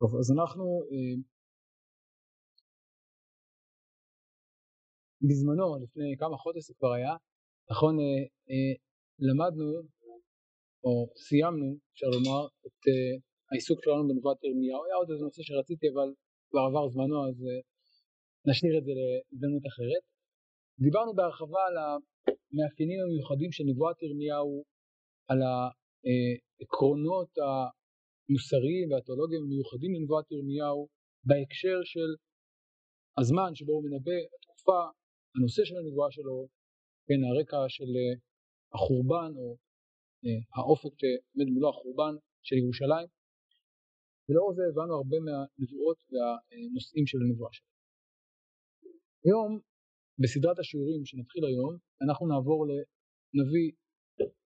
טוב, אז אנחנו אה, בזמנו, לפני כמה חודש זה כבר היה, נכון, אה, אה, למדנו, או סיימנו, אפשר לומר, את העיסוק שלנו בנבואת ירמיהו. היה עוד איזה נושא שרציתי, אבל כבר עבר זמנו, אז נשאיר את זה להזדמנות אחרת. דיברנו בהרחבה על המאפיינים המיוחדים של נבואת ירמיהו, על העקרונות המוסריים והתיאולוגיים המיוחדים לנבואת ירמיהו, בהקשר של הזמן שבו הוא מנבא, התקופה, הנושא של הנבואה שלו, כן, הרקע של אה, החורבן או אה, האופק שעומד מולו החורבן של ירושלים ולאור זה הבנו הרבה מהנבואות והנושאים של הנבואה שלו. היום בסדרת השיעורים שנתחיל היום אנחנו נעבור לנביא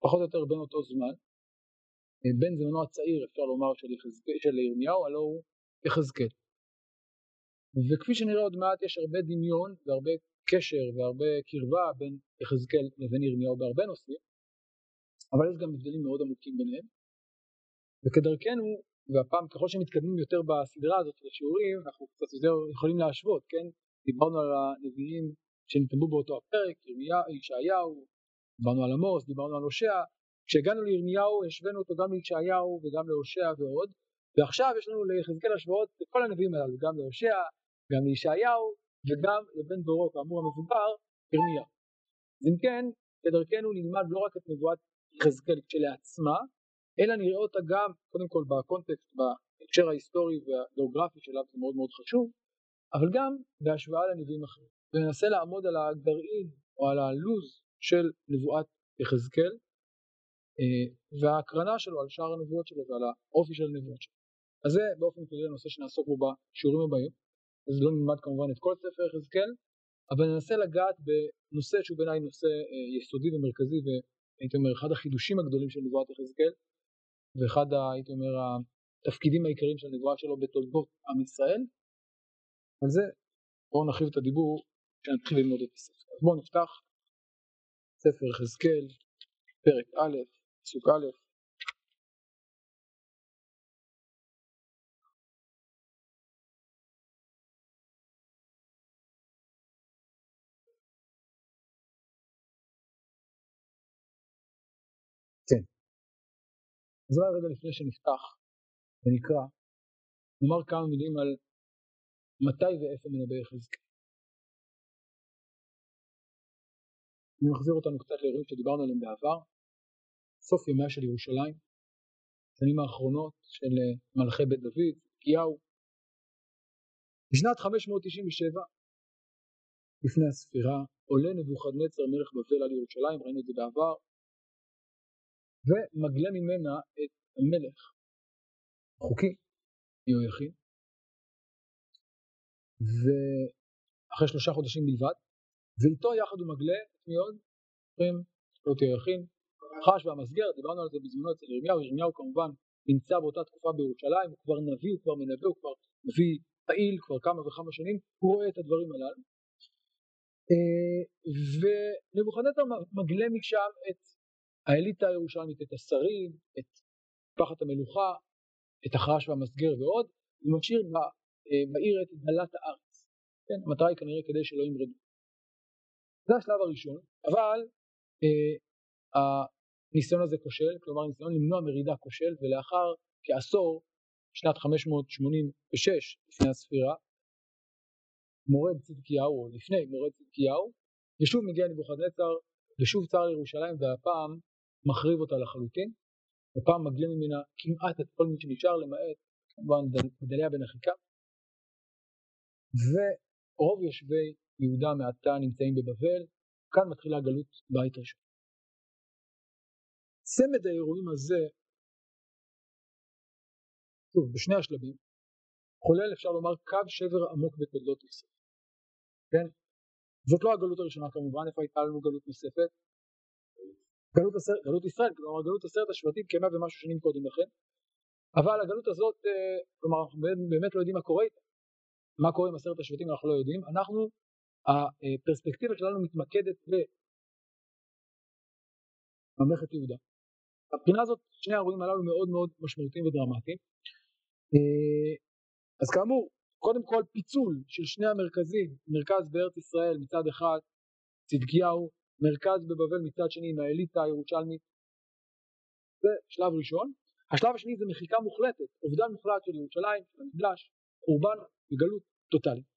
פחות או יותר בין אותו זמן בין זמנו הצעיר אפשר לומר של, ירמיהו הלא הוא יחזקאל וכפי שנראה עוד מעט יש הרבה דמיון והרבה קשר והרבה קרבה בין יחזקאל לבין ירמיהו בהרבה נושאים, אבל יש גם הבדלים מאוד עמוקים ביניהם. וכדרכנו, והפעם ככל שמתקדמים יותר בסדרה הזאת של השיעורים, אנחנו קצת יותר יכולים להשוות, כן? דיברנו על הנביאים שנתנבאו באותו הפרק, ירמיהו, ישעיהו, דיברנו על עמוס, דיברנו על הושע, כשהגענו לירמיהו השווינו אותו גם לישעיהו וגם להושע ועוד, ועכשיו יש לנו ליחזקאל השוואות לכל הנביאים הללו, גם להושע, גם לישעיהו וגם לבן דורו כאמור המבוגר ירמיה. אם כן, כדרכנו נלמד לא רק את נבואת יחזקאל כשלעצמה, אלא נראה אותה גם, קודם כל בקונטקסט, בהקשר ההיסטורי והגיאוגרפי שלה, זה מאוד מאוד חשוב, אבל גם בהשוואה לנביאים אחרים. וננסה לעמוד על הגרעין או על הלוז של נבואת יחזקאל וההקרנה שלו על שאר הנבואות שלו ועל האופי של הנבואות שלו. אז זה באופן כללי הנושא שנעסוק בו בשיעורים הבאים. אז לא נלמד כמובן את כל ספר יחזקאל, אבל ננסה לגעת בנושא שהוא בעיניי נושא אה, יסודי ומרכזי והייתי אומר אחד החידושים הגדולים של נבואת יחזקאל ואחד הייתי אומר התפקידים העיקריים של הנבואה שלו בתולדות עם ישראל. על זה בואו נרחיב את הדיבור כשנתחיל ללמוד את הספר. אז בואו נפתח ספר יחזקאל, פרק א', פסוק א', אז אולי רגע לפני שנפתח ונקרא, נאמר כמה מילים על מתי ואיפה מנבא יחזקאל. אני מחזיר אותנו קצת לאירועים שדיברנו עליהם בעבר, סוף ימיה של ירושלים, שנים האחרונות של אה, מלכי בית דוד, קיהו. בשנת 597 לפני הספירה עולה נבוכדנצר מלך בבל על ירושלים, ראינו את זה בעבר, ומגלה ממנה את המלך חוקי יהויכין ואחרי שלושה חודשים בלבד ואיתו יחד הוא מגלה מי עוד? אומרים לא יהויכין חש והמסגר דיברנו על זה בזמנו אצל ירמיהו ירמיהו כמובן נמצא באותה תקופה בירושלים הוא כבר נביא הוא כבר מנבא הוא כבר נביא פעיל כבר כמה וכמה שנים הוא רואה את הדברים הללו אה, ונבוכדנצר מגלה משם את האליטה הירושלמית, את השרים, את משפחת המלוכה, את החרש והמסגר ועוד, ומשאיר אה, בעיר את דלת הארץ. כן, המטרה היא כנראה כדי שלא ימרדו. זה השלב הראשון, אבל אה, הניסיון הזה כושל, כלומר הניסיון למנוע מרידה כושל, ולאחר כעשור, שנת 586 לפני הספירה, מורד צדקיהו, או לפני מורד צדקיהו, ושוב מגיע נבוכדנצר, ושוב צר לירושלים, והפעם מחריב אותה לחלוטין, ופעם מגלה ממנה כמעט את כל מי שנשאר למעט כמובן גדליה בן אחיקה. ורוב יושבי יהודה מעתה נמצאים בבבל, כאן מתחילה גלות בית ראשון. צמד האירועים הזה, שוב, בשני השלבים, חולל אפשר לומר קו שבר עמוק בתולדות ישראל. כן? זאת לא הגלות הראשונה כמובן, איפה הייתה לנו גלות נוספת? גלות, עשר, גלות ישראל, כלומר גלות עשרת השבטים כמאה ומשהו שנים קודם לכן, אבל הגלות הזאת, אה, כלומר אנחנו באמת לא יודעים מה קורה איתה, מה קורה עם עשרת השבטים אנחנו לא יודעים, אנחנו, הפרספקטיבה שלנו מתמקדת בממלכת יהודה. מבחינה הזאת שני האירועים הללו מאוד מאוד משמעותיים ודרמטיים. אה, אז כאמור, קודם כל פיצול של שני המרכזים, מרכז בארץ ישראל מצד אחד, צדקיהו, מרכז בבבל מצד שני עם האליטה הירושלמית, זה שלב ראשון. השלב השני זה מחיקה מוחלטת, אובדן מוחלט של ירושלים, של המקדש, חורבן וגלות טוטאלית.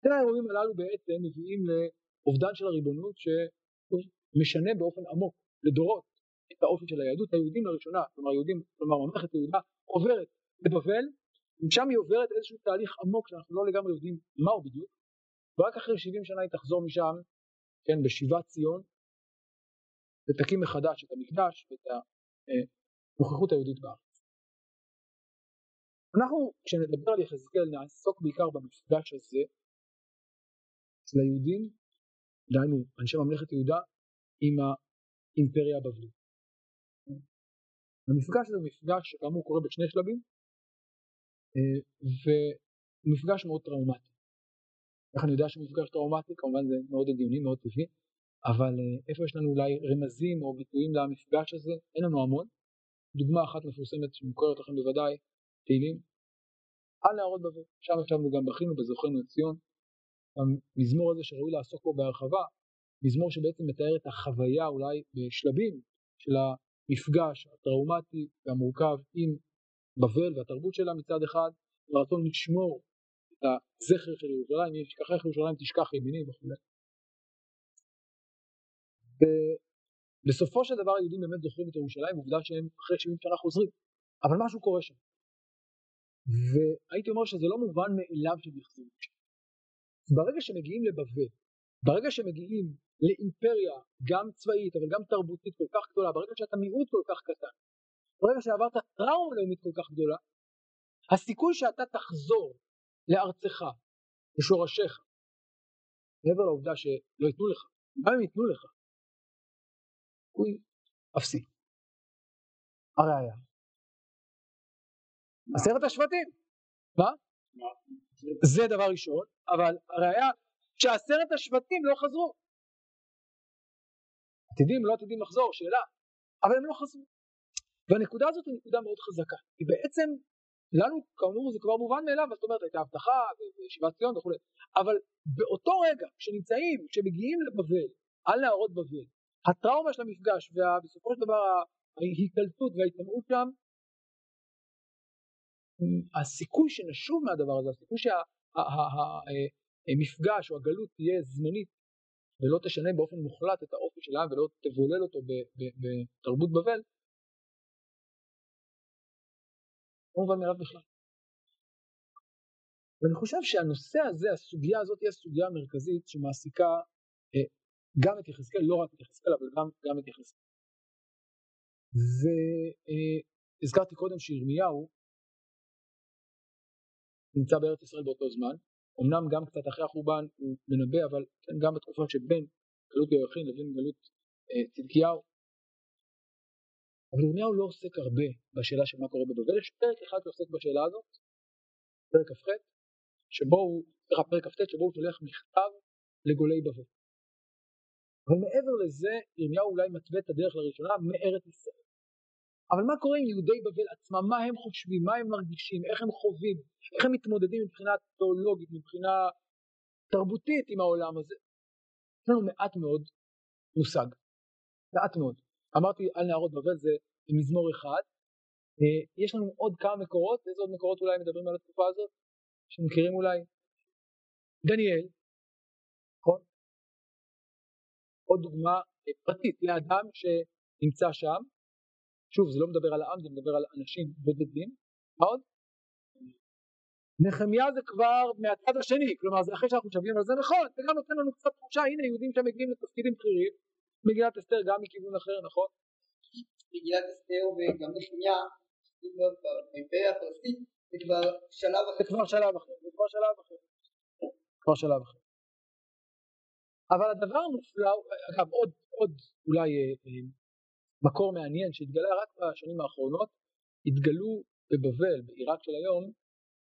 שני האירועים הללו בעצם מביאים לאובדן של הריבונות שמשנה באופן עמוק לדורות את האופן של היהדות. היהודים לראשונה, כלומר יהודים, כלומר ממלכת יהודה עוברת לבבל, ומשם היא עוברת איזשהו תהליך עמוק שאנחנו לא לגמרי יודעים מהו בדיוק, ורק אחרי 70 שנה היא תחזור משם, כן, בשיבת ציון, ותקים מחדש את המקדש ואת הנוכחות היהודית בארץ. אנחנו כשנדבר על יחזקאל נעסוק בעיקר במפגש הזה אצל היהודים, דהיינו אנשי ממלכת יהודה, עם האימפריה הבבלית. המפגש הזה הוא מפגש שכאמור קורה בשני שלבים אה, ומפגש מאוד טראומטי. איך אני יודע שהוא מפגש טראומטי? כמובן זה מאוד הגיוני, מאוד טבעי, אבל אה, איפה יש לנו אולי רמזים או ביטויים למפגש הזה? אין לנו המון. דוגמה אחת מפורסמת שמוכרת לכם בוודאי, תהילים, על נהרות בבל, שם ישבנו גם בכינו בזוכרנו את ציון. המזמור הזה שראוי לעסוק בו בהרחבה, מזמור שבעצם מתאר את החוויה אולי בשלבים של המפגש הטראומטי והמורכב עם בבל והתרבות שלה מצד אחד, ורצון לשמור את הזכר של ירושלים, אם תשכחך ירושלים תשכח ימיני וכו'. בסופו של דבר היהודים באמת זוכרים את ירושלים, עובדה שהם אחרי 70 שנה חוזרים, אבל משהו קורה שם. והייתי אומר שזה לא מובן מאליו שהם יחזרו שם. ברגע שמגיעים לבבל, ברגע שמגיעים לאימפריה גם צבאית אבל גם תרבותית כל כך גדולה, ברגע שאתה מיעוט כל כך קטן, ברגע שעברת טראומה לאומית כל כך גדולה, הסיכוי שאתה תחזור לארצך, לשורשיך, מעבר לעובדה שלא ייתנו לך, גם אם ייתנו לך, סיכוי אפסי. הראיה. עשרת השבטים. מה? זה דבר ראשון, אבל הראיה שעשרת השבטים לא חזרו. עתידים לא עתידים לחזור, שאלה, אבל הם לא חזרו. והנקודה הזאת היא נקודה מאוד חזקה, כי בעצם לנו כאמור זה כבר מובן מאליו, זאת אומרת הייתה הבטחה וישיבת ציון וכולי, אבל באותו רגע כשנמצאים, כשמגיעים לבבל, על נהרות בבל, הטראומה של המפגש ובסופו של דבר ההיקלטות וההתמאות שם, הסיכוי שנשוב מהדבר הזה, הסיכוי שהמפגש או הגלות תהיה זמנית ולא תשנה באופן מוחלט את האופי של העם ולא תבולל אותו בתרבות בבל, לא מובן מאליו בכלל. ואני חושב שהנושא הזה, הסוגיה הזאת היא הסוגיה המרכזית שמעסיקה אה, גם את יחזקאל, לא רק את יחזקאל, אבל גם, גם את יחזקאל. והזכרתי אה, קודם שירמיהו נמצא בארץ ישראל באותו זמן, אמנם גם קצת אחרי החורבן הוא מנבא, אבל כן, גם בתקופה שבין גלות יהויכין לבין גלות אה, צדקיהו, אבל ירמיהו לא עוסק הרבה בשאלה של מה קורה בבבל, יש פרק אחד שעוסק בשאלה הזאת, פרק כ"ח, שבו הוא, סליחה פרק כ"ט, שבו הוא שולח מכתב לגולי בבל. אבל מעבר לזה, ירמיהו אולי מתווה את הדרך לראשונה מארץ ישראל. אבל מה קורה עם יהודי בבל עצמם, מה הם חושבים, מה הם מרגישים, איך הם חווים, איך הם מתמודדים מבחינה תיאולוגית, מבחינה תרבותית עם העולם הזה. יש לנו מעט מאוד מושג, מעט מאוד. אמרתי על נהרות בבל זה מזמור אחד, אה, יש לנו עוד כמה מקורות, איזה עוד מקורות אולי מדברים על התקופה הזאת, שמכירים אולי? דניאל, נכון? עוד דוגמה פרטית לאדם שנמצא שם, שוב זה לא מדבר על העם, זה מדבר על אנשים בודדים, מה עוד? נחמיה זה כבר מהצד השני, כלומר זה אחרי שאנחנו שווים על זה נכון, זה גם נותן לנו קצת תחושה, הנה יהודים שמגיעים לתפקידים בכירים, מגילת אסתר גם מכיוון אחר, נכון? מגילת אסתר וגם נחמיה, באימפריה זה כבר שלב אחר. זה כבר שלב אחר, זה כבר שלב אחר. כבר שלב אחר. אבל הדבר המופלא, אגב עוד, עוד אולי אה, אה, מקור מעניין שהתגלה רק בשנים האחרונות, התגלו בבבל, בעיראק של היום,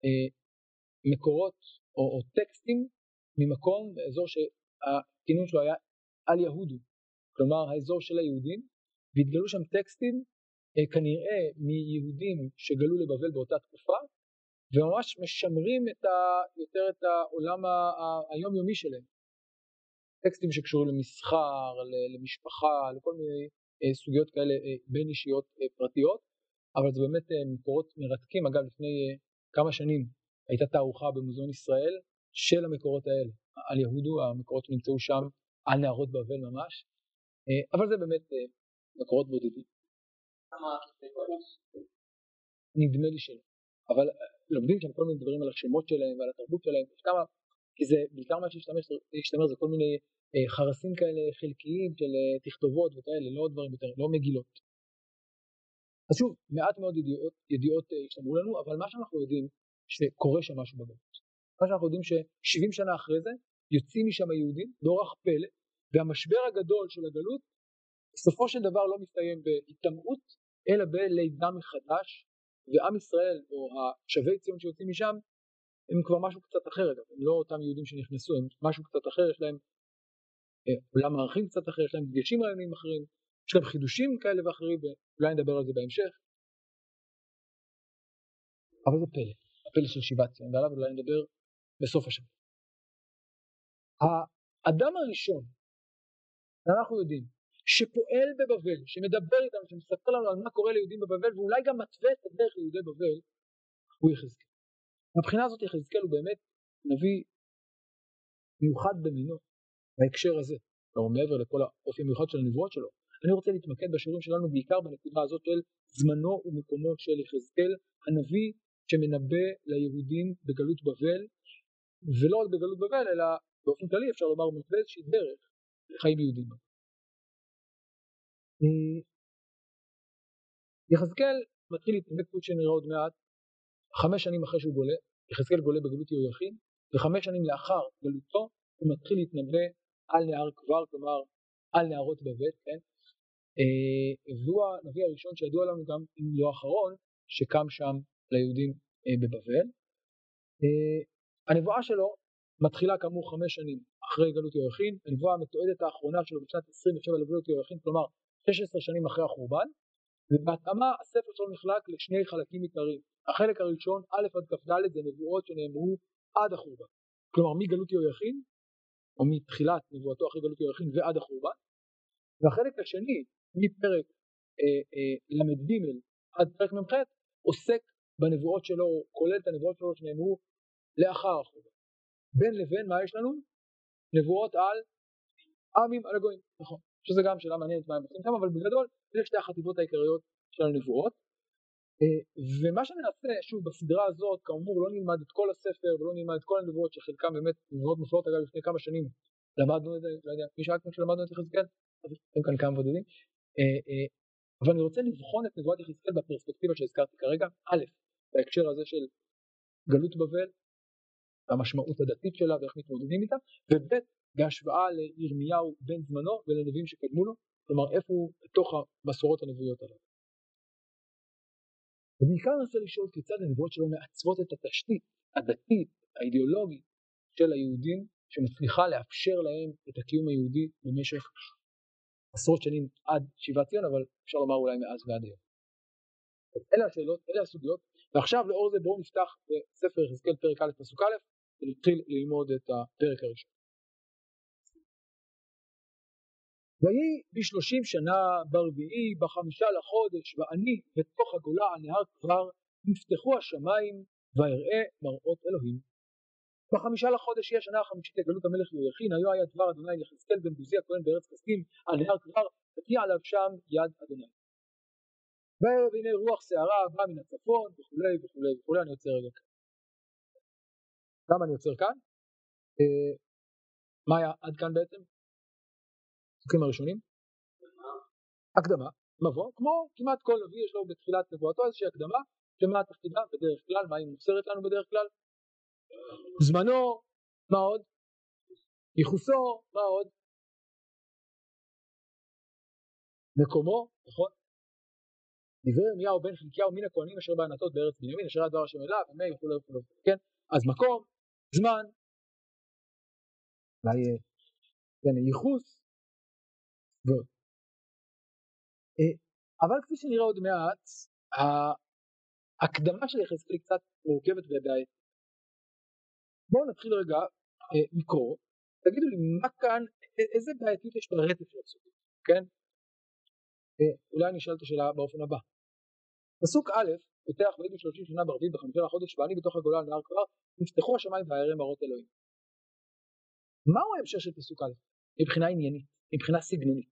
אה, מקורות או, או טקסטים ממקום באזור שהכינון שלו היה על יהודו, כלומר האזור של היהודים, והתגלו שם טקסטים אה, כנראה מיהודים שגלו לבבל באותה תקופה, וממש משמרים את ה, יותר את העולם היומיומי שלהם. טקסטים שקשורים למסחר, למשפחה, לכל מיני סוגיות כאלה אה, בין אישיות אה, פרטיות, אבל זה באמת מקורות מרתקים. אגב, לפני כמה שנים הייתה תערוכה במוזיאון ישראל של המקורות האלה, על יהודו, המקורות נמצאו שם על נהרות בבל ממש, אבל זה באמת מקורות בודדים. נדמה לי שלא, אבל לומדים שם כל מיני דברים על השמות שלהם ועל התרבות שלהם, כמה, כי זה בעיקר מה שהשתמר זה כל מיני אה, חרסים כאלה חלקיים של אה, תכתובות וכאלה, לא דברים יותר, לא מגילות. אז שוב, מעט מאוד ידיעות, ידיעות אה, השתמרו לנו, אבל מה שאנחנו יודעים שקורה שם משהו בגלות. מה שאנחנו יודעים ש-70 שנה אחרי זה יוצאים משם היהודים באורח פלא, והמשבר הגדול של הגלות בסופו של דבר לא מסתיים בהיטמעות, אלא בלידה מחדש, ועם ישראל, או השבי ציון שיוצאים משם, הם כבר משהו קצת אחר, הם לא אותם יהודים שנכנסו, הם משהו קצת אחר, יש להם עולם ערכים קצת אחר, יש להם דגשים רעיוניים אחרים, יש להם חידושים כאלה ואחרים, ואולי נדבר על זה בהמשך. אבל זה פלא, הפלא של שיבת ציון, ועליו אולי נדבר בסוף השבוע. האדם הראשון, אנחנו יודעים, שפועל בבבל, שמדבר איתנו, שמספר לנו על מה קורה ליהודים בבבל, ואולי גם מתווה את הדרך ליהודי בבל, הוא יחזקאל. מבחינה הזאת יחזקאל הוא באמת נביא מיוחד במינו, בהקשר הזה, כלומר מעבר לכל האופי המיוחד של הנבואות שלו. אני רוצה להתמקד בשיעורים שלנו בעיקר בנקודה הזאת של זמנו ומקומו של יחזקאל, הנביא שמנבא ליהודים בגלות בבל, ולא רק בגלות בבל, אלא באופן כללי אפשר לומר מתווה איזושהי דרך לחיים יהודים. אה, יחזקאל מתחיל להתנבא כפי שנראה עוד מעט, חמש שנים אחרי שהוא גולה, יחזקאל גולה בגלות יהויכין, וחמש שנים לאחר גלותו הוא מתחיל להתנבא על נהר כבר, כלומר על נהרות בבל, כן? אה, והוא הנביא הראשון שידוע לנו גם, אם לא האחרון, שקם שם ליהודים אה, בבבל. אה, הנבואה שלו מתחילה כאמור חמש שנים אחרי גלות יהויכין, הנבואה המתועדת האחרונה שלו בשנת 27 לגלות יהויכין, כלומר 16 שנים אחרי החורבן, ובהתאמה הספר שלו נחלק לשני חלקים עיקריים. החלק הראשון, א' עד כ"ד, זה נבואות שנאמרו עד החורבן. כלומר מגלות יהויכין או מתחילת נבואתו אחרי גלות ירחים ועד החורבן והחלק השני מפרק אה, אה, ל"ג עד פרק מ"ח עוסק בנבואות שלו, כולל את הנבואות שלו שנאמרו לאחר החורבן. בין לבין מה יש לנו? נבואות על עמים על הגויים, נכון, שזה גם שאלה מעניינת מה הם עושים שם, אבל בגדול אלה שתי החטיבות העיקריות של הנבואות. אה, ומה שנעשה, שוב, בסדרה הזאת, כאמור, לא נלמד את כל הספר ולא נלמד את כל הנבואות, שחלקם באמת נבואות מופלאות, אגב, לפני כמה שנים למדנו את זה, לא יודע, מי שאל כמו שלמדנו את יחזקאל? אז יש כאן כמה בודדים. אה, אה, אבל אני רוצה לבחון את נבואת יחזקאל בפרספקטיבה שהזכרתי כרגע, א', בהקשר הזה של גלות בבל, והמשמעות הדתית שלה ואיך מתמודדים איתה, וב', בהשוואה לירמיהו בן זמנו ולנביאים שקדמו לו, כלומר איפה הוא בתוך המסורות הנבואיות הללו. ובעיקר אני רוצה לשאול כיצד הנבואות שלו מעצבות את התשתית הדתית, האידיאולוגית של היהודים שמצליחה לאפשר להם את הקיום היהודי במשך עשרות שנים עד שיבת ציון, אבל אפשר לומר אולי מאז ועד היום. אלה השאלות, אלה הסוגיות, ועכשיו לאור זה בואו נפתח בספר יחזקאל פרק א' פסוק א' ונתחיל ללמוד את הפרק הראשון. ויהי בשלושים שנה ברביעי בחמישה לחודש ואני בתוך הגולה על נהר כבר נפתחו השמיים ואראה מראות אלוהים. בחמישה לחודש היא השנה החמישית לגלות המלך יהויכין היו היה דבר אדוני ליחזקאל בן בוזי הכהן בארץ כסדים על נהר כבר ותהיה עליו שם יד אדוני. והנה רוח שערה באה מן הצפון וכולי וכולי וכולי אני עוצר רגע כאן. למה אני עוצר כאן? אה, מה היה עד כאן בעצם? הפסוקים הראשונים? הקדמה, מבוא, כמו כמעט כל נביא יש לו בתחילת נבואתו איזושהי הקדמה, שמה תפקידה בדרך כלל, מה היא מוסרת לנו בדרך כלל? זמנו, מה עוד? ייחוסו, מה עוד? מקומו, נכון? דברי ירמיהו בן חלקיהו מן הכהנים אשר בענתות בארץ בנימין אשר היה דבר השם אליו ומי וכולי וכולי כן אז מקום זמן אולי כן, ייחוס ועוד. אה, אבל כפי שנראה עוד מעט, ההקדמה של יחזקאל היא קצת מורכבת ובעייתית. בואו נתחיל רגע אה, לקרוא, תגידו לי מה כאן, איזה בעייתיות יש ברטף של הפסוקים, כן? אה, אולי אני אשאל את השאלה באופן הבא. פסוק א', פותח ויהי בשלושים שנה ברביעית בחמישה לחודש ואני בתוך הגולה על נהר כבר, נפתחו השמיים והערי מראות אלוהים. מהו ההמשך של פסוק א', מבחינה עניינית, מבחינה סגנונית?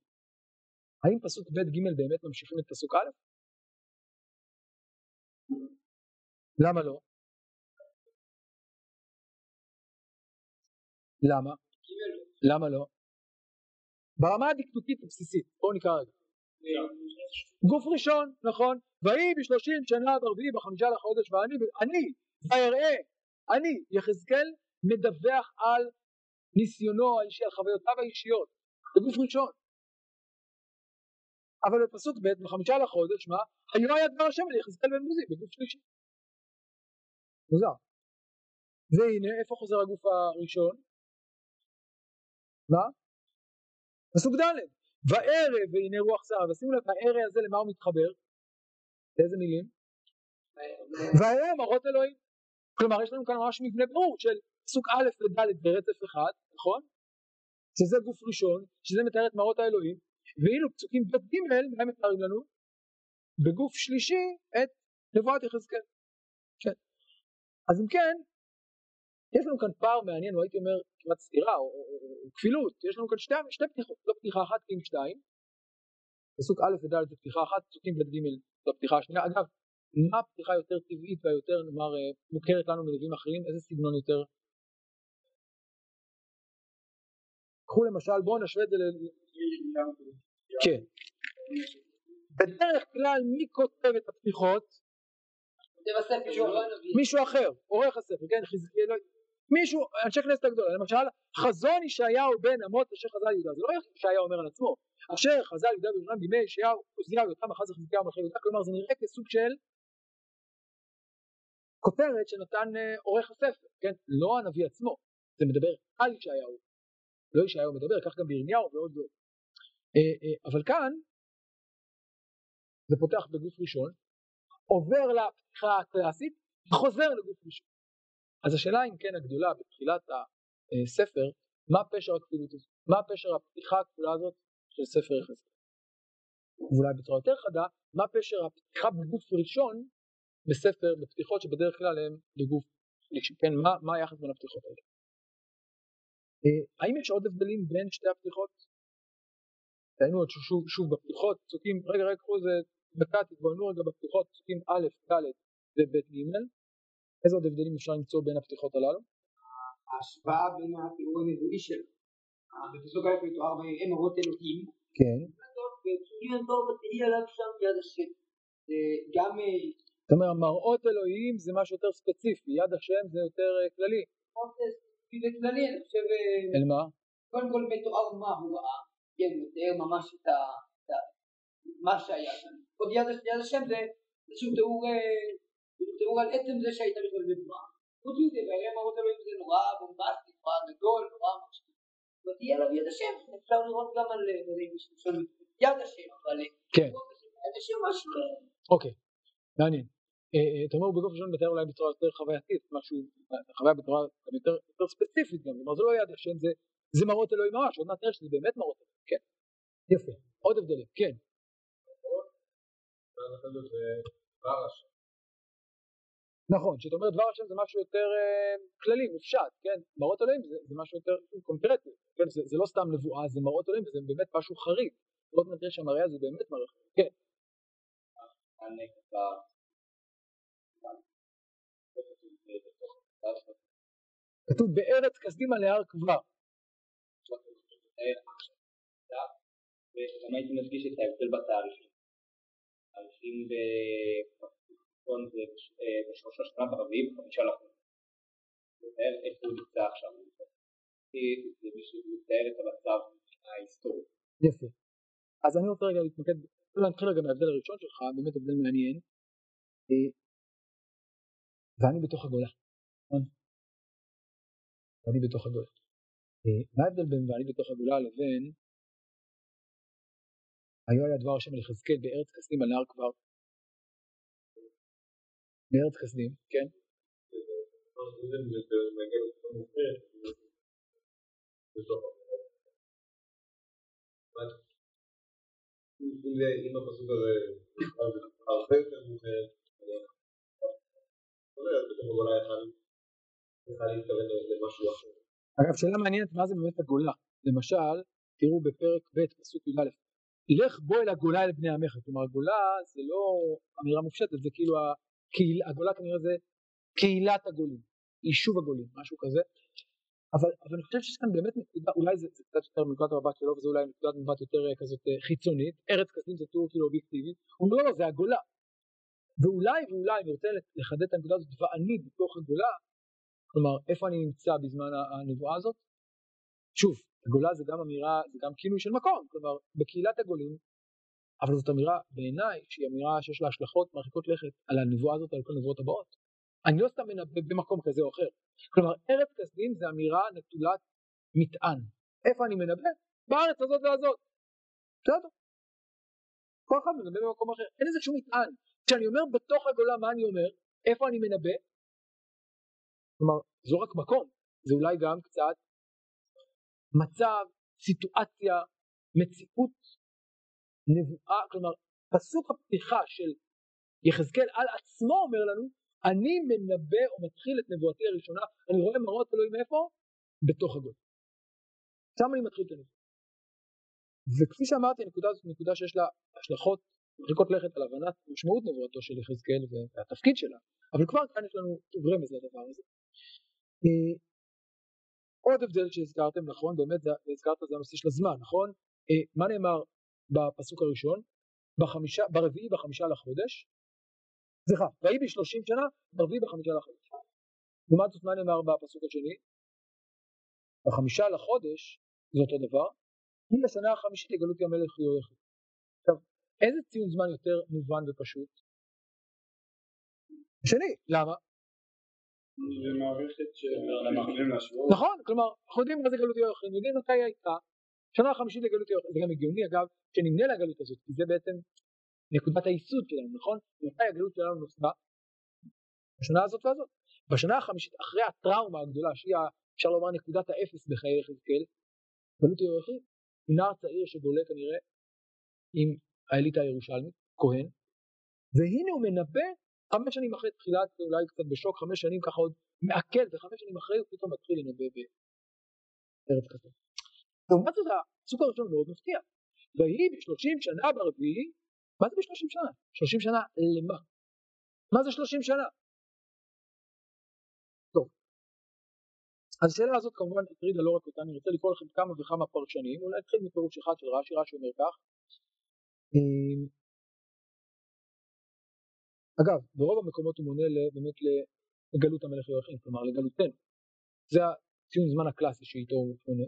האם פסוק ב' ג' באמת ממשיכים את פסוק א'? למה לא? למה? למה לא? ברמה הדקדוקית הבסיסית, בואו נקרא רגע. גוף ראשון, נכון, ויהי בשלושים שנה ברביעי בחמישה לחודש ואני, אני, ויראה, אני, יחזקאל, מדווח על ניסיונו האישי, על חוויותיו האישיות, בגוף ראשון. אבל בפסוק ב' בחמישה לחודש, מה? היו היה דבר השם ליחזקאל בן בוזי, בגוף שלישי. מוזר. והנה, איפה חוזר הגוף הראשון? מה? פסוק ד' וערב והנה רוח שער, ושימו לב הערב הזה למה הוא מתחבר? לאיזה מילים? והערב מראות אלוהים. כלומר יש לנו כאן ממש מבנה ברור של פסוק א' וד' ברצף אחד, נכון? שזה גוף ראשון, שזה מתאר את מראות האלוהים, ואילו פסוקים ב' ג' הם מתארים לנו? בגוף שלישי את נבואת יחזקאל. כן. אז אם כן, יש לנו כאן פער מעניין, או הייתי אומר כמעט סתירה, או, או, או, או כפילות, יש לנו כאן שתי, שתי פתיחות, לא פתיחה אחת אם שתיים, פסוק א' וד' זה פתיחה אחת, פסוקים ב' ג' זו פתיחה השנייה, אגב, מה הפתיחה היותר טבעית והיותר נאמר אה, מוכרת לנו מלווים אחרים, איזה סגנון יותר? קחו למשל, בואו נשווה את זה ל... כן. בדרך כלל מי כותב את הפתיחות? מישהו אחר, עורך הספר, כן, חזקיאל, מישהו, אנשי כנסת הגדולה, למשל חזון ישעיהו בן אמות אשר חז"ל יהודה, זה לא ישעיהו אומר על עצמו, אשר חז"ל יהודה וירושלים בימי ישעיהו, עוזיהו, יותם, אחז חזקיהו מלכי יהודה, כלומר זה נראה כסוג של כותרת שנתן אה, עורך הספר, כן, לא הנביא עצמו, זה מדבר על ישעיהו, לא ישעיהו מדבר, כך גם בירמיהו ועוד ועוד, אה, אה, אבל כאן זה פותח בגוף ראשון, עובר לפתיחה הקלאסית, חוזר לגוף ראשון. אז השאלה אם כן הגדולה בתחילת הספר, מה פשר הכפילות הזאת? מה פשר הפתיחה הכפולה הזאת של ספר יחזקאל? ואולי בצורה יותר חדה, מה פשר הפתיחה בגוף ראשון בספר, בפתיחות שבדרך כלל הן בגוף שלישי, כן? מה, מה היחס בין הפתיחות האלה? אה, האם יש עוד הבדלים בין שתי הפתיחות? היינו עוד שוב, שוב בפתיחות, פסוקים, רגע רגע קחו איזה דקה, תתבוננו רגע בפתיחות, פסוקים א', ד' וב' ג', איזה עוד הבדלים אפשר למצוא בין הפתיחות הללו? ההשוואה בין התיאור הנבואי שלו, בפסוק א' מתואר בהם אורות אלוהים, כן, גם זאת אומרת מראות אלוהים זה משהו יותר ספציפי, יד השם זה יותר אה, כללי. זה כללי, אני חושב, אל מה? קודם כל מתואר מה הוא ראה, כן, מתאר ממש את ה... מה שהיה שם. עוד יד השם זה איזשהו תיאור תראו על עצם זה שהייתה בכלל נבואה. חוץ מזה, והיה מראות אלוהים זה נורא בומבסטי, נורא גדול, נורא משהו. ותהיה עליו יד השם, אפשר לראות גם על יד השם, אבל כן. יד השם משהו... אוקיי, מעניין. אתה אומר בגוף ראשון מתאר אולי בצורה יותר חווייתית, משהו, חוויה בצורה יותר, יותר ספציפית גם, כלומר זה לא יד השם, זה, זה מראות אלוהים ממש, עוד מעט נראה שזה באמת מראות אלוהים, כן. יפה, עוד הבדלים, כן. נכון, כשאתה אומר דבר השם זה משהו יותר אה, כללי, מופשט, כן? מראות אלוהים זה, זה משהו יותר קונקרטי, כן? זה, זה לא סתם נבואה, זה מראות אלוהים וזה באמת משהו חריג. עוד מעט נראה שהמראה הזה באמת מראה חריג, כן. כתוב בארץ כסדים על ההר כבר. וגם הייתי מדגיש את ההבדל בתאריכים. תאריכים נכון זה בשלושה שנה ברביעי בחמישה לחודש. מתאר איפה הוא נמצא עכשיו. זה מתאר את המצב ההיסטורי. יפה. אז אני רוצה רגע להתמקד, נתחיל רגע מההבדל הראשון שלך, באמת הבדל מעניין. ואני בתוך הגולה. נכון? ואני בתוך הגולה. מה ההבדל בין ואני בתוך הגולה לבין היו היה דבר השם אל יחזקאל בארץ כסדים על נהר כבר בארץ חסדים, כן. אם הפסוק הזה הרבה יותר מאוחר, אגב שאלה מעניינת מה זה באמת הגולה? למשל תראו בפרק ב' פסוק י"א לך בוא אל הגולה אל בני עמך. כלומר הגולה זה לא אמירה מופשטת זה כאילו הקהיל, הגולה כנראה זה קהילת הגולים יישוב הגולים משהו כזה. אבל, אבל אני חושב שיש כאן באמת נקודה אולי זה, זה קצת יותר מנקודת המבט שלו וזה אולי נקודת מבט יותר אה, כזאת אה, חיצונית. ארץ כסים זה טור כאילו אובייקטיבי. הוא אומר לא לא זה הגולה. ואולי ואולי אני רוצה לחדד את הנקודה הזאת ואני בתוך הגולה כלומר איפה אני נמצא בזמן הנבואה הזאת? שוב הגולה זה גם אמירה זה גם כינוי של מקום כלומר בקהילת הגולים אבל זאת אמירה בעיניי שהיא אמירה שיש לה השלכות מרחיקות לכת על הנבואה הזאת על כל הנבואות הבאות. אני לא סתם מנבא במקום כזה או אחר. כלומר ארץ כסדים זה אמירה נטולת מטען. איפה אני מנבא? בארץ הזאת והזאת. בסדר? כל אחד מנבא במקום אחר. אין איזה שום מטען. כשאני אומר בתוך הגולה מה אני אומר? איפה אני מנבא? כלומר זו רק מקום זה אולי גם קצת מצב, סיטואציה, מציאות, נבואה, כלומר פסוק הפתיחה של יחזקאל על עצמו אומר לנו אני מנבא או מתחיל את נבואתי הראשונה, אני רואה מראות אלוהים איפה? בתוך הגול. שם אני מתחיל את הנבואה. וכפי שאמרתי הנקודה הזאת היא נקודה שיש לה השלכות מרחיקות לכת על הבנת משמעות נבואתו של יחזקאל והתפקיד שלה, אבל כבר כאן יש לנו רמז לדבר הזה. אה, עוד הבדל שהזכרתם נכון? באמת הזכרת זה הנושא של הזמן נכון? אה, מה נאמר בפסוק הראשון? בחמישה, ברביעי בחמישה לחודש? סליחה ויהי בשלושים שנה ברביעי בחמישה לחודש. לעומת זאת מה נאמר בפסוק השני? בחמישה לחודש זה אותו דבר היא לשנה החמישית לגלות המלך יהויכי עכשיו איזה ציון זמן יותר מובן ופשוט? שני למה? זה מערכת שמכווים להשוות. נכון, כלומר, אנחנו יודעים מה זה גלות יוחנן, יודעים מתי היא הייתה, שנה החמישית לגלות יוחנן, זה גם הגיוני אגב, שנמנה לגלות הזאת, כי זה בעצם נקודת הייסוד שלנו, נכון? מתי הגלות שלנו נוסדה? בשנה הזאת והזאת. בשנה החמישית, אחרי הטראומה הגדולה, שהיא, אפשר לומר, נקודת האפס בחיי יחזקאל, גלות יוחנן, נער צעיר שבולה כנראה עם האליטה הירושלמית, כהן, והנה הוא מנבא חמש שנים אחרי תחילת, אולי קצת בשוק, חמש שנים ככה עוד מעכל, וחמש שנים אחרי הוא פתאום מתחיל לנבא בארץ כזאת. לעומת זאת הסוג הראשון מאוד מפתיע. ויהי בשלושים שנה ברביעי, מה זה בשלושים שנה? שלושים שנה למה? מה זה שלושים שנה? אז השאלה הזאת כמובן הטרידה לא רק אותה, אני רוצה לקרוא לכם כמה וכמה פרשנים, אולי נתחיל מפירוש אחד של רש"י, רש"י אומר כך. אגב, ברוב המקומות הוא מונה באמת לגלות המלך יואכים, כלומר לגלותנו. זה הציון זמן הקלאסי שאיתו הוא מונה.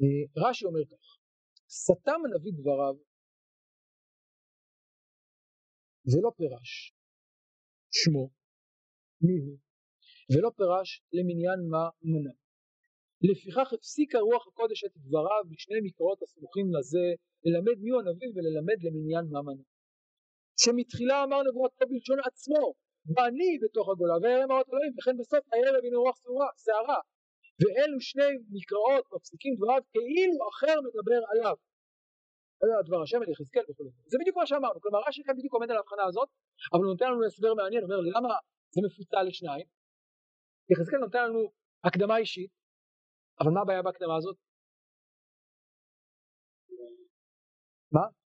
אה, רש"י אומר כך, סתם הנביא דבריו ולא פירש שמו, מי הוא, ולא פירש למניין מה מנה. לפיכך הפסיקה רוח הקודש את דבריו בשני מקראות הסמוכים לזה, ללמד מיהו הנביא וללמד למניין מה מנה. שמתחילה אמר נבואתו בלשון עצמו ואני בתוך הגולה וירא מראות אלוהים וכן בסוף הערב הנה רוח שערה. ואלו שני מקראות מפסיקים דבריו כאילו אחר מדבר עליו. דבר השם אל יחזקאל וכו' זה בדיוק מה שאמרנו. כלומר רש"י כאן בדיוק עומד על ההבחנה הזאת אבל הוא נותן לנו הסבר מעניין אומר למה זה מפוצל לשניים? יחזקאל נותן לנו הקדמה אישית אבל מה הבעיה בהקדמה הזאת? מה?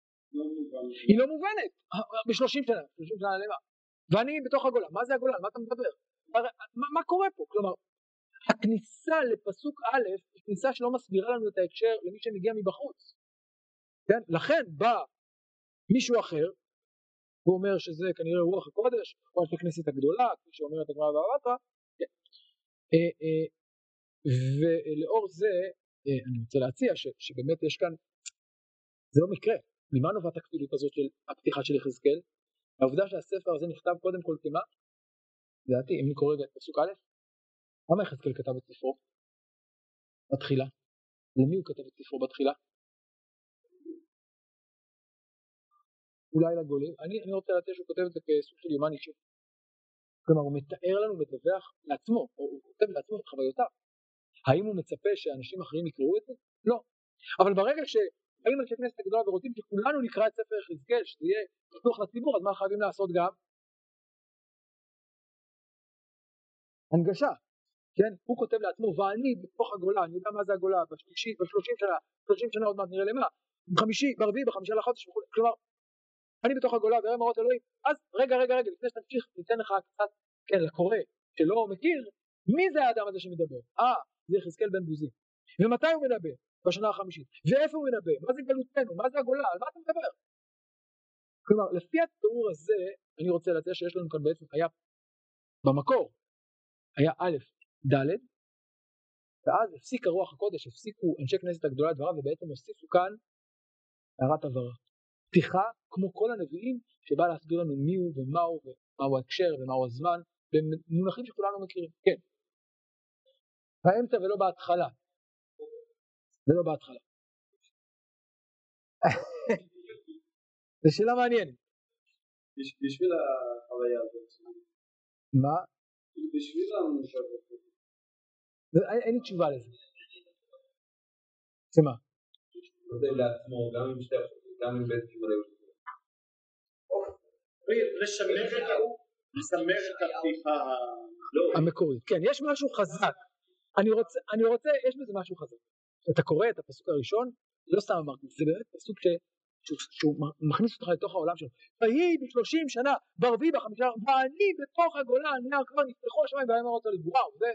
היא לא מובנת בשלושים שנה, בשלושים שנה למה? ואני בתוך הגולה, מה זה הגולה? על מה אתה מדבר? מה, קורה פה? כלומר, הכניסה לפסוק א' היא כניסה שלא מסבירה לנו את ההקשר למי שמגיע מבחוץ. כן? לכן בא מישהו אחר, הוא אומר שזה כנראה רוח הקודש, או אנשי כנסת הגדולה, כפי שאומרת הגמרא והבטרה, כן. אה, אה, ולאור זה אה, אני רוצה להציע שבאמת יש כאן, זה לא מקרה, ממה נובעת הכפילות הזאת של הפתיחה של יחזקאל? העובדה שהספר הזה נכתב קודם כל כמה? לדעתי, אם נקרא רגע את פסוק א', למה יחזקאל כתב את ספרו? בתחילה. למי הוא כתב את ספרו בתחילה? אולי לגולים, אני, אני רוצה להציע שהוא כותב את זה כסוג של יומן אישי. כלומר הוא מתאר לנו, מדווח לעצמו, או הוא כותב לעצמו את חוויותיו. האם הוא מצפה שאנשים אחרים יקראו את זה? לא. אבל ברגע שבאים אנשי כנסת הגדולה ורוצים שכולנו נקרא את ספר יחזקאל, שזה יהיה פתוח לציבור, אז מה חייבים לעשות גם? הנגשה. כן? הוא כותב לעצמו, ואני בתוך הגולה, אני יודע מה זה הגולה, בשלישי, בשלושים שנה, שלושים שנה עוד מעט נראה למה, בחמישי, ברביעי, בחמישה לחודש וכו', כלומר, אני בתוך הגולה ואראה מראות אלוהים, אז רגע, רגע, רגע, לפני שתמשיך, ניתן לך קצת, כן, לקורא, שלא מכיר, מי זה האדם הזה שמדבר? אה, זה יחזקאל בן בוזי. ומתי הוא מדבר? בשנה החמישית. ואיפה הוא מדבר? מה זה גלותנו? מה זה הגולה? על מה אתה מדבר? כלומר, לפי התיאור הזה, אני רוצה להציע שיש לנו כאן בעצם, היה במקור, היה א', ד', ואז הפסיק הרוח הקודש, הפסיקו אנשי כנסת הגדולה את דבריו, ובעצם הוסיפו כאן הערת הבהרה. פתיחה, כמו כל הנביאים, שבא להסביר לנו מי הוא ומה הוא ומהו ההקשר ומהו הזמן, במונחים שכולנו מכירים, כן. באמצע ולא בהתחלה. זה לא בהתחלה. זו שאלה מעניינת. בשביל החוויה הזאת. מה? בשביל המושב אין לי תשובה לזה. שמה? כותב לעצמו גם עם שתי הפסוקים, גם עם בית קיבולי לשמר את הפתיחה המקורית. כן, יש משהו חזק. אני רוצה, אני רוצה, יש בזה משהו חזק. אתה קורא את הפסוק הראשון, לא סתם אמרתי, זה באמת פסוק ש... שהוא, שהוא מכניס אותך לתוך העולם שלו. ויהי בשלושים שנה, ברביעי בחמישה, ואני בתוך הגולה, אני כבר נפתחו השמיים והיום אמרת לי, וואו, זה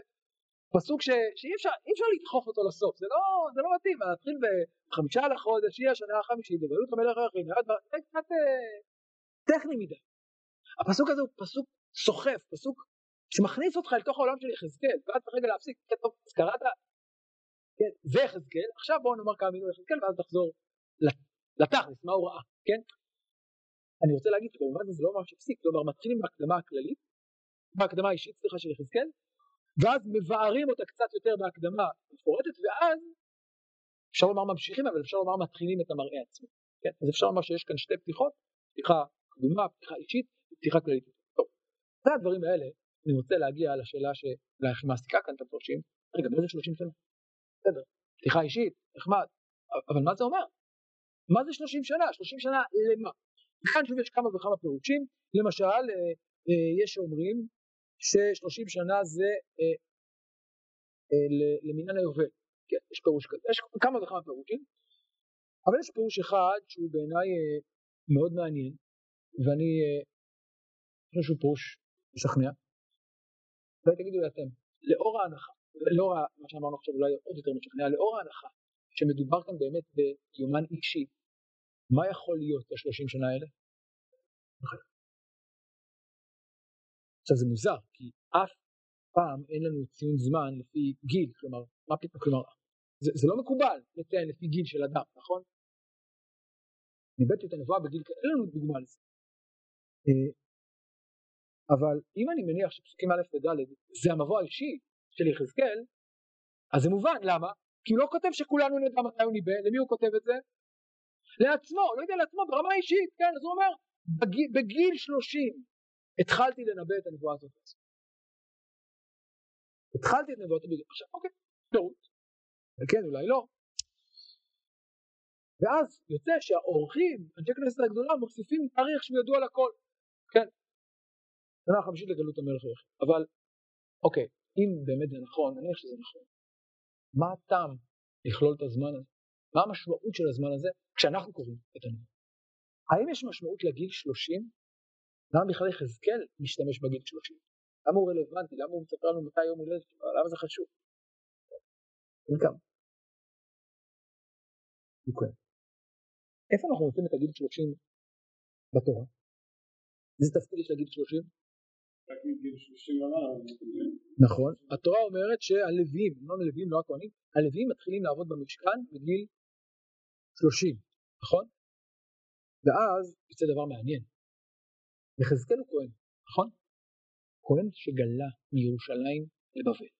פסוק ש, שאי אפשר, אפשר לדחוף אותו לסוף, זה לא, זה לא מתאים, להתחיל בחמישה לחודש, היא השנה החמישית, לגלות המלך היחיד, זה קצת אה, טכני מדי. הפסוק הזה הוא פסוק סוחף, פסוק שמכניס אותך לתוך העולם של יחזקאל, ואז צריך רגע להפסיק, טוב, קראת, כן, זה יחזקאל, עכשיו בואו נאמר כמה מילים יחזקאל ואז תחזור לתכלס, מה הוא ראה, כן? אני רוצה להגיד שבמובן הזה זה לא ממש הפסיק, כלומר מתחילים בהקדמה הכללית, בהקדמה האישית, סליחה, של יחזקאל, ואז מבארים אותה קצת יותר בהקדמה מפורטת, ואז אפשר לומר ממשיכים, אבל אפשר לומר מתחילים את המראה עצמו, כן? אז אפשר לומר שיש כאן שתי פתיחות, פתיחה קדומה, פתיחה אישית, ופתיחה כללית. טוב, אחרי הדברים האלה, אני רוצה להגיע לשאלה שאולי הכי מעסיקה כאן את המפרשים, רגע, באיזה 30 שנה? בסדר, פתיחה אישית, נחמד, אבל מה זה אומר? מה זה 30 שנה? 30 שנה למה? כאן שוב יש כמה וכמה פירושים, למשל אה, אה, יש שאומרים ש-30 שנה זה אה, למניין היובל, כן, יש פירוש כזה, יש כמה וכמה פירושים, אבל יש פירוש אחד שהוא בעיניי מאוד מעניין, ואני חושב שהוא פירוש משכנע, אולי תגידו לי אתם, לאור ההנחה, לאור מה שאמרנו עכשיו אולי עוד יותר משכנע, לאור ההנחה שמדובר כאן באמת ביומן אישי, מה יכול להיות בשלושים שנה האלה? עכשיו זה מוזר, כי אף פעם אין לנו ציון זמן לפי גיל, כלומר, מה פתאום, כלומר, זה, זה לא מקובל לציין לפי גיל של אדם, נכון? ניבאתי את הנבואה בגיל כזה, אין לנו דוגמה לזה. אה, אבל אם אני מניח שפסוקים א' וד' זה המבוא האישי של יחזקאל, אז זה מובן, למה? כי הוא לא כותב שכולנו נדע מתי הוא ניבא, למי הוא כותב את זה? לעצמו, לא יודע לעצמו, ברמה האישית, כן, אז הוא אומר, בגיל, בגיל 30 התחלתי לנבא את הנבואה הזאת. התחלתי את נבואת הבגיל, עכשיו אוקיי, טעות, וכן אולי לא. ואז יוצא שהאורחים, אנשי כנסת הגדולה, מוסיפים תאריך שהוא ידוע לכל, כן, שנה חמישית לגלות המלך היחיד, אבל אוקיי, אם באמת זה נכון, נניח שזה נכון, מה הטעם לכלול את הזמן הזה? מה המשמעות של הזמן הזה כשאנחנו קוראים את הנבואה? האם יש משמעות לגיל 30? למה בכלל יחזקאל משתמש בגיל 30? למה הוא רלוונטי? למה הוא מספר לנו מתי יום הולדת? למה זה חשוב? אין כמה. אוקיי. איפה אנחנו מוצאים את הגיל 30 בתורה? איזה תפקיד יש לגיל 30? נכון, התורה אומרת שהלווים, לא הלווים, לא הכהנים, הלווים מתחילים לעבוד במשכן בגיל 30, נכון? ואז יוצא דבר מעניין, יחזקאל הוא כהן, נכון? כהן שגלה מירושלים לבבל.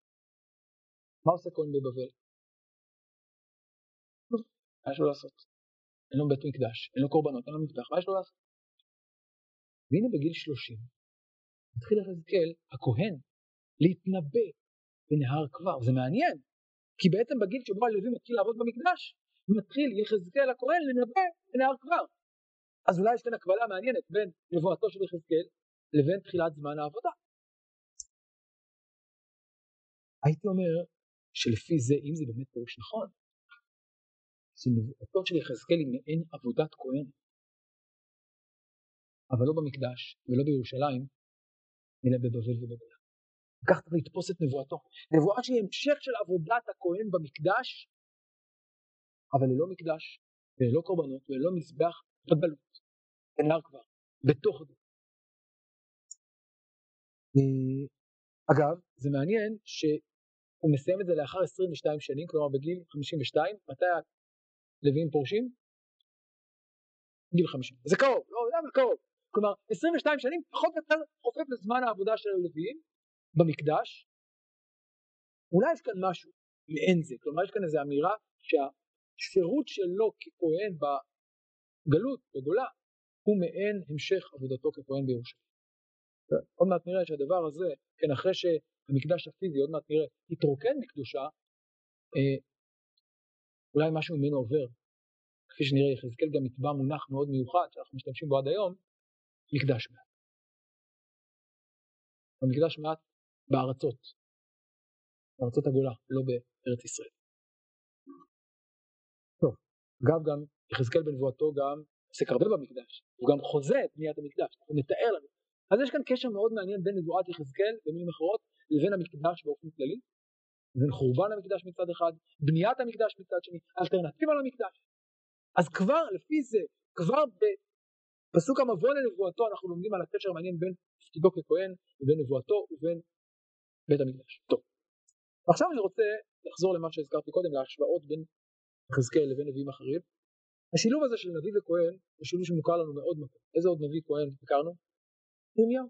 מה עושה כהן בבבל? מה יש לו לעשות? אין לו בית מקדש, אין לו קורבנות, אין לו מזבח, מה יש לו לעשות? והנה בגיל 30 מתחיל יחזקאל הכהן להתנבא בנהר כבר. זה מעניין, כי בעצם בגיל שבו הלוי מתחיל לעבוד במקדש, מתחיל יחזקאל הכהן לנבא בנהר כבר. אז אולי יש כאן הקבלה מעניינת בין נבואתו של יחזקאל לבין תחילת זמן העבודה. הייתי אומר שלפי זה, אם זה באמת פירוש נכון, שנבואתו של יחזקאל היא מעין עבודת כהן, אבל לא במקדש ולא בירושלים, אלא בבבל ובגולה. כך צריך לתפוס את נבואתו. נבואה שהיא המשך של עבודת הכהן במקדש, אבל ללא מקדש, וללא קורבנות, וללא מזבח בגלות. בנהר כבר, בתוך זה. אה, אגב, זה מעניין שהוא מסיים את זה לאחר 22 שנים, כלומר בגיל 52, מתי הלוויים פורשים? גיל 50. זה קרוב, לא, אבל קרוב. כלומר 22 שנים פחות או יותר חופף לזמן העבודה של הלוויים במקדש. אולי יש כאן משהו מעין זה, כלומר יש כאן איזו אמירה שהשירות שלו ככהן בגלות, בגולה, הוא מעין המשך עבודתו ככהן בירושלים. עוד מעט נראה שהדבר הזה, כן אחרי שהמקדש הפיזי עוד מעט נראה התרוקן מקדושה, אה, אולי משהו ממנו עובר. כפי שנראה יחזקאל גם יטבע מונח מאוד מיוחד שאנחנו משתמשים בו עד היום, מקדש מעט. המקדש מעט בארצות, בארצות הגולה, לא בארץ ישראל. טוב, אגב גם יחזקאל בנבואתו גם עוסק הרבה במקדש, הוא גם חוזה את בניית המקדש, הוא מתאר לנו. אז יש כאן קשר מאוד מעניין בין נבואת יחזקאל, במילים אחרות, לבין המקדש באופן כללי, בין חורבן המקדש מצד אחד, בניית המקדש מצד שני, אלטרנטיבה למקדש. אז כבר לפי זה, כבר בפסוק המבוא לנבואתו אנחנו לומדים על הקשר המעניין בין תפקידו ככהן ובין נבואתו ובין בית המקדש. טוב, עכשיו אני רוצה לחזור למה שהזכרתי קודם, להשוואות בין יחזקאל לבין נביאים אחרים. השילוב הזה של נביא וכהן הוא שילוב שמוכר לנו מאוד מקום. איזה עוד נביא כהן הכרנו? ירמיהו.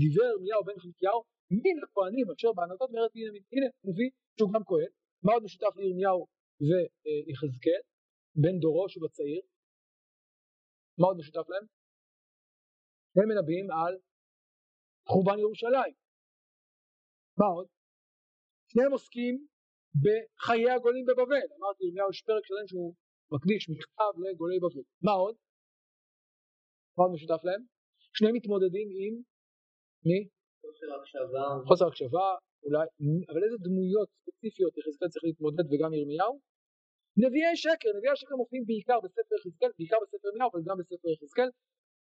דיבר ירמיהו בן חלקיהו מן הכהנים אשר בענתות מארץ בנימין. הנה נביא שהוא גם כהן. מה עוד משותף לירמיהו ויחזקאל? בן דורו שהוא בצעיר. מה עוד משותף להם? הם מנבאים על חורבן ירושלים. מה עוד? שניהם עוסקים בחיי הגולים בבבל. אמרתי, ירמיהו יש פרק שלם שהוא מקדיש מכתב לגולי בבל. מה עוד? מה עוד משותף להם? שניהם מתמודדים עם מי? חוסר הקשבה. חוסר הקשבה, אולי, אבל איזה דמויות ספציפיות יחזקאל צריך להתמודד וגם ירמיהו? נביאי שקר, נביאי השקר מופיעים בעיקר בספר יחזקאל, בעיקר בספר ירמיהו, אבל גם בספר יחזקאל.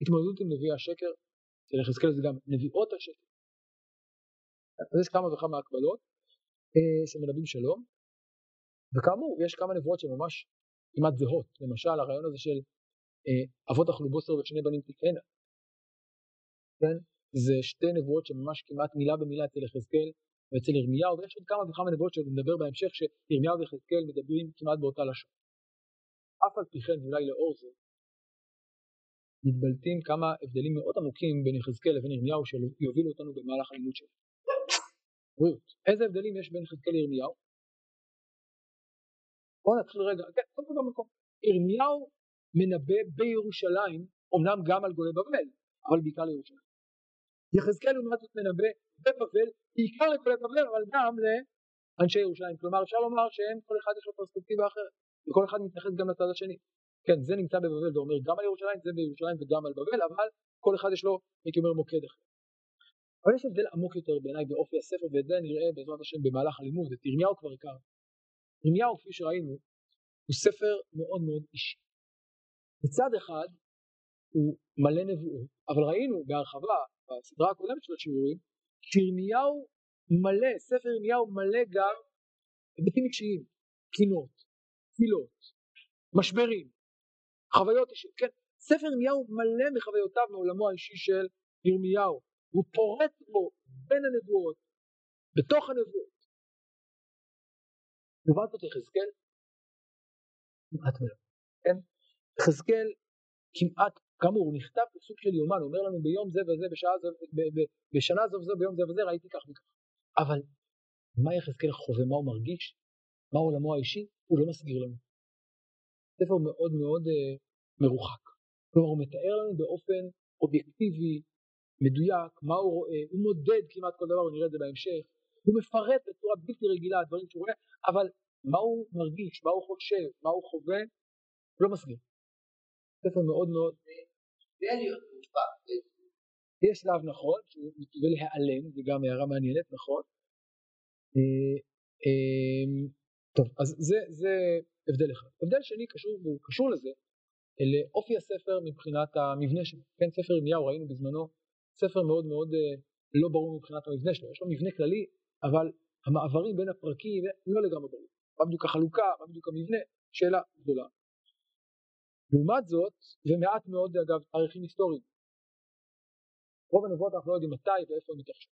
התמודדות עם נביאי השקר, אצל יחזקאל זה גם נביאות השקר. אז יש כמה וכמה הקבלות אה, שמלבים שלום, וכאמור יש כמה נבואות שממש כמעט זהות, למשל הרעיון הזה של אה, אבות אכלו בוסר ושני בנים תקהנה, כן? זה שתי נבואות שממש כמעט מילה במילה אצל יחזקאל ואצל ירמיהו, ויש עוד כמה וכמה נבואות שנדבר בהמשך שירמיהו ויחזקאל מדברים כמעט באותה לשון. אף על פי כן, אולי לאור זה, מתבלטים כמה הבדלים מאוד עמוקים בין יחזקאל לבין ירמיהו שיובילו אותנו במהלך הלימוד שלנו. בריאות. איזה הבדלים יש בין יחזקאל לירמיהו? בואו נתחיל רגע, כן, קודם כל במקום. ירמיהו מנבא בירושלים, אמנם גם על גולי בבל, אבל בעיקר לירושלים. יחזקאל לעומת זאת מנבא בבבל, בעיקר בבל, אבל גם לאנשי ירושלים. כלומר, אפשר לומר שהם, כל אחד יש לו פרספקטיבה אחרת, וכל אחד מתייחס גם לצד השני. כן, זה נמצא בבבל ואומר גם על ירושלים, זה בירושלים וגם על בבל, אבל כל אחד יש לו, הייתי אומר, מוקד אחר. אבל יש הבדל עמוק יותר בעיניי באופי הספר, ואת זה נראה בעזרת השם במהלך הלימוד, את ירמיהו כבר הכר. ירמיהו, כפי שראינו, הוא ספר מאוד מאוד אישי. מצד אחד, הוא מלא נבואות, אבל ראינו בהרחבה בסדרה הקודמת של השיעורים, שירמיהו מלא, ספר ירמיהו מלא גם היבטים אישיים, קינות, תפילות, משברים, חוויות אישיות, כן, ספר ירמיהו מלא מחוויותיו מעולמו האישי של ירמיהו, הוא פורט בו בין הנבואות, בתוך הנבואות. לעומת זאת יחזקאל, כמעט מלא, כן, יחזקאל כמעט, כאמור, הוא נכתב בסוג של יומן, הוא אומר לנו ביום זה וזה, בשעה זו, בשנה זו וזה, ביום זה וזה, ראיתי כך וכך. אבל מה יחזקאל חווה, מה הוא מרגיש, מה עולמו האישי, הוא לא מסגיר לנו. ספר מאוד מאוד אה, מרוחק. כלומר הוא מתאר לנו באופן אובייקטיבי, מדויק, מה הוא רואה, הוא מודד כמעט כל דבר, ונראה את זה בהמשך, הוא מפרט בצורה בלתי רגילה דברים שהוא רואה, אבל מה הוא מרגיש, מה הוא חושב, מה הוא חווה, הוא לא מסביר. ספר מאוד מאוד... ולהיות מושפע. יש שלב נכון, שהוא מתווה להיעלם, זו גם הערה מעניינת, נכון. אה, אה, טוב, אז זה, זה הבדל אחד. הבדל שני קשור, והוא קשור לזה, לאופי הספר מבחינת המבנה שלו. כן, ספר ירמיהו ראינו בזמנו, ספר מאוד מאוד אה, לא ברור מבחינת המבנה שלו. יש לו מבנה כללי, אבל המעברים בין הפרקים לא לגמרי ברור. מה בדיוק החלוקה, מה בדיוק המבנה, שאלה גדולה. לעומת זאת, ומעט מאוד אגב תאריכים היסטוריים. רוב הנבואות אנחנו לא יודעים מתי ואיפה הם מתרחשים.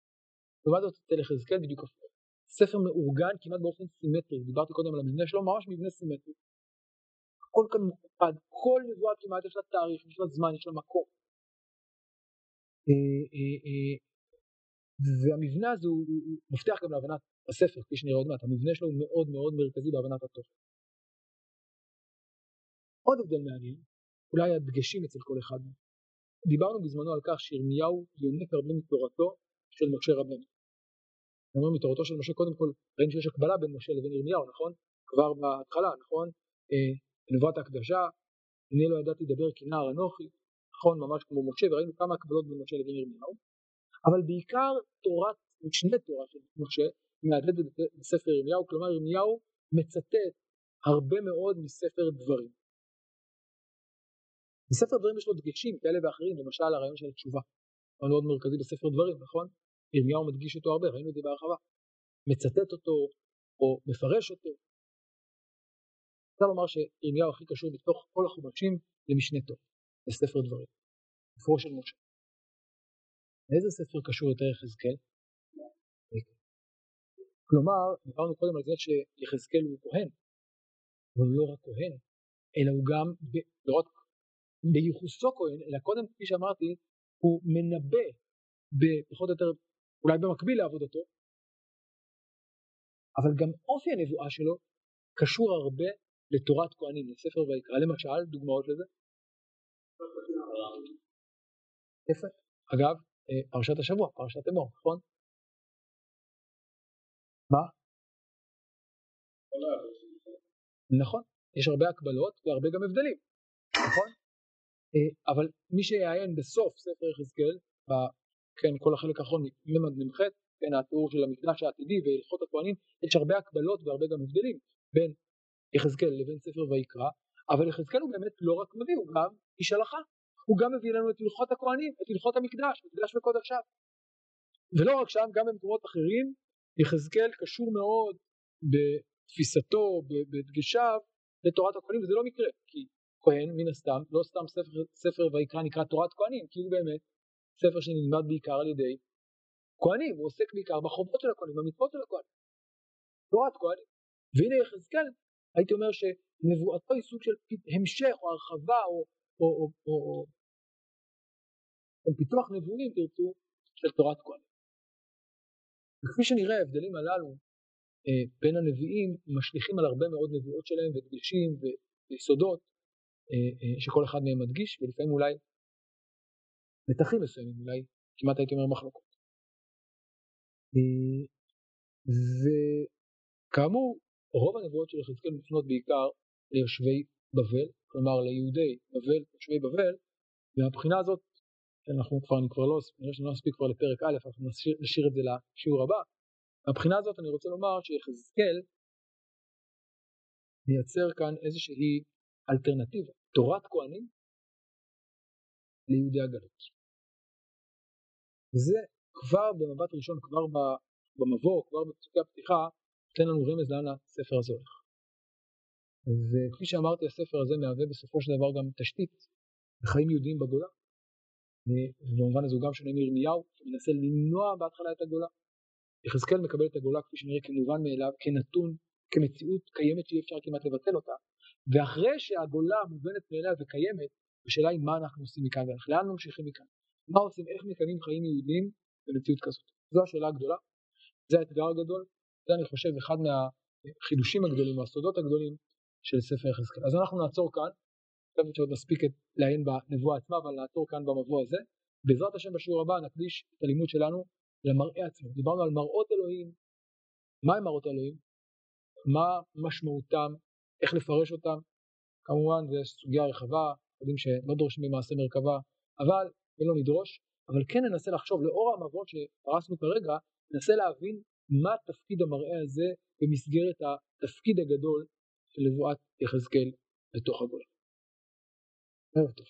לעומת זאת אצל יחזקאל בדיוק הפוך. ספר מאורגן כמעט באופן סימטרי, דיברתי קודם על המבנה שלו, ממש מבנה סימטרי. הכל כאן מוקפד, כל נבואה כמעט יש לה תאריך, יש לה זמן, יש לה מקום. אה, אה, אה, והמבנה הזה הוא מפתח גם להבנת הספר, כפי שנראה עוד מעט, המבנה שלו הוא מאוד מאוד מרכזי בהבנת התוכן. עוד הבדל מעניין, אולי הדגשים אצל כל אחד. דיברנו בזמנו על כך שירמיהו יונק הרבה מתורתו של משה רבנו. אומר מתורתו של משה, קודם כל ראינו שיש הקבלה בין משה לבין ירמיהו, נכון? כבר בהתחלה, נכון? אה, נבואת ההקדשה, הנה לא ידעתי לדבר כי נער אנוכי, נכון? ממש כמו משה, וראינו כמה הקבלות בין משה לבין ירמיהו. אבל בעיקר תורת, משנה תורה של משה, מהדהדת בספר ירמיהו, כלומר ירמיהו מצטט הרבה מאוד מספר דברים. בספר דברים יש לו דגשים כאלה ואחרים, למשל הרעיון של התשובה, הוא מאוד מרכזי בספר דברים, נכון? ירמיהו מדגיש אותו הרבה, ראינו את זה בהרחבה. מצטט אותו או מפרש אותו. אפשר לומר שירמיהו הכי קשור בתוך כל החומשים למשנה טוב, לספר דברים, ספרו של משה. לאיזה ספר קשור יותר יחזקאל? כלומר, דיברנו קודם על זה שיחזקאל הוא כהן, אבל הוא לא רק כהן, אלא הוא גם, לא רק בייחוסו כהן, אלא קודם, כפי שאמרתי, הוא מנבא בפחות או יותר, אולי במקביל לעבודתו, אבל גם אופי הנבואה שלו קשור הרבה לתורת כהנים, לספר ויקרא, למשל, דוגמאות לזה. יפה. אגב, אה, פרשת השבוע, פרשת אמור, נכון? מה? נכון, יש הרבה הקבלות והרבה גם הבדלים, נכון? אה, אבל מי שיעיין בסוף ספר יחזקאל, כן, כל החלק האחרון ממד מ"ח, כן, התיאור של המקדש העתידי והלכות הכהנים, יש הרבה הקבלות והרבה גם הבדלים בין יחזקאל לבין ספר ויקרא, אבל יחזקאל הוא באמת לא רק מביא, הוא גם איש הלכה, הוא גם מביא לנו את הלכות הכהנים, את הלכות המקדש, מקדש וקודשיו. ולא רק שם, גם במקומות אחרים, יחזקאל קשור מאוד בתפיסתו, בדגשיו, לתורת הכהנים, וזה לא מקרה, כי כהן מן הסתם, לא סתם ספר, ספר ויקרא נקרא תורת כהנים, כי הוא באמת ספר שנלמד בעיקר על ידי כהנים, הוא עוסק בעיקר בחובות של הכהנים, במצוות של הכהנים. תורת כהנים. והנה יחזקאל, הייתי אומר שנבואתו היא סוג של המשך או הרחבה או, או, או, או, או, או פיתוח נבואים, תרצו, של תורת כהנים. וכפי שנראה ההבדלים הללו אה, בין הנביאים משליכים על הרבה מאוד נבואות שלהם ודגשים ויסודות שכל אחד מהם מדגיש ולפעמים אולי מתחים מסוימים, אולי כמעט הייתי אומר מחלוקות. אה, וכאמור, רוב הנבואות של יחזקאל מופנות בעיקר ליושבי בבל, כלומר ליהודי בבל, יושבי בבל, ומהבחינה הזאת, אנחנו כבר, אני כבר לא, שאני לא אספיק כבר לפרק א', אנחנו נשאיר, נשאיר את זה לשיעור הבא. מהבחינה הזאת אני רוצה לומר שיחזקאל מייצר כאן איזושהי אלטרנטיבה, תורת כהנים ליהודי הגלות. וזה כבר במבט ראשון, כבר במבוא, כבר בפסוקי הפתיחה, נותן לנו רמז לאן הספר הזה הולך. וכפי שאמרתי, הספר הזה מהווה בסופו של דבר גם תשתית לחיים יהודיים בגולה. ובמובן הזה הוא גם שונה מירמיהו, שמנסה למנוע בהתחלה את הגולה. יחזקאל מקבל את הגולה כפי שנראה כמובן מאליו, כנתון, כמציאות קיימת שאי אפשר כמעט לבטל אותה. ואחרי שהגולה מובנת מאליה וקיימת, השאלה היא מה אנחנו עושים מכאן ואיך, לאן ממשיכים מכאן. מה עושים, איך מקיימים חיים יהודיים במציאות כזאת. זו השאלה הגדולה, זה האתגר הגדול, זה אני חושב אחד מהחידושים הגדולים, מהסודות הגדולים של ספר יחזקאל. אז אנחנו נעצור כאן, אני חושב שעוד נספיק לעיין בנבואה עצמה, אבל נעצור כאן במבוא הזה. בעזרת השם בשיעור הבא נקדיש את הלימוד שלנו למראה עצמו. דיברנו על מראות אלוהים, מהם מראות אלוהים? מה משמעותם? איך לפרש אותם? כמובן זו סוגיה רחבה, יודעים שלא דורשים ממעשה מרכבה, אבל אם לא נדרוש, אבל כן ננסה לחשוב לאור המבואות שפרסנו כרגע, ננסה להבין מה תפקיד המראה הזה במסגרת התפקיד הגדול של נבואת יחזקאל לתוך הגולה. ערב טוב.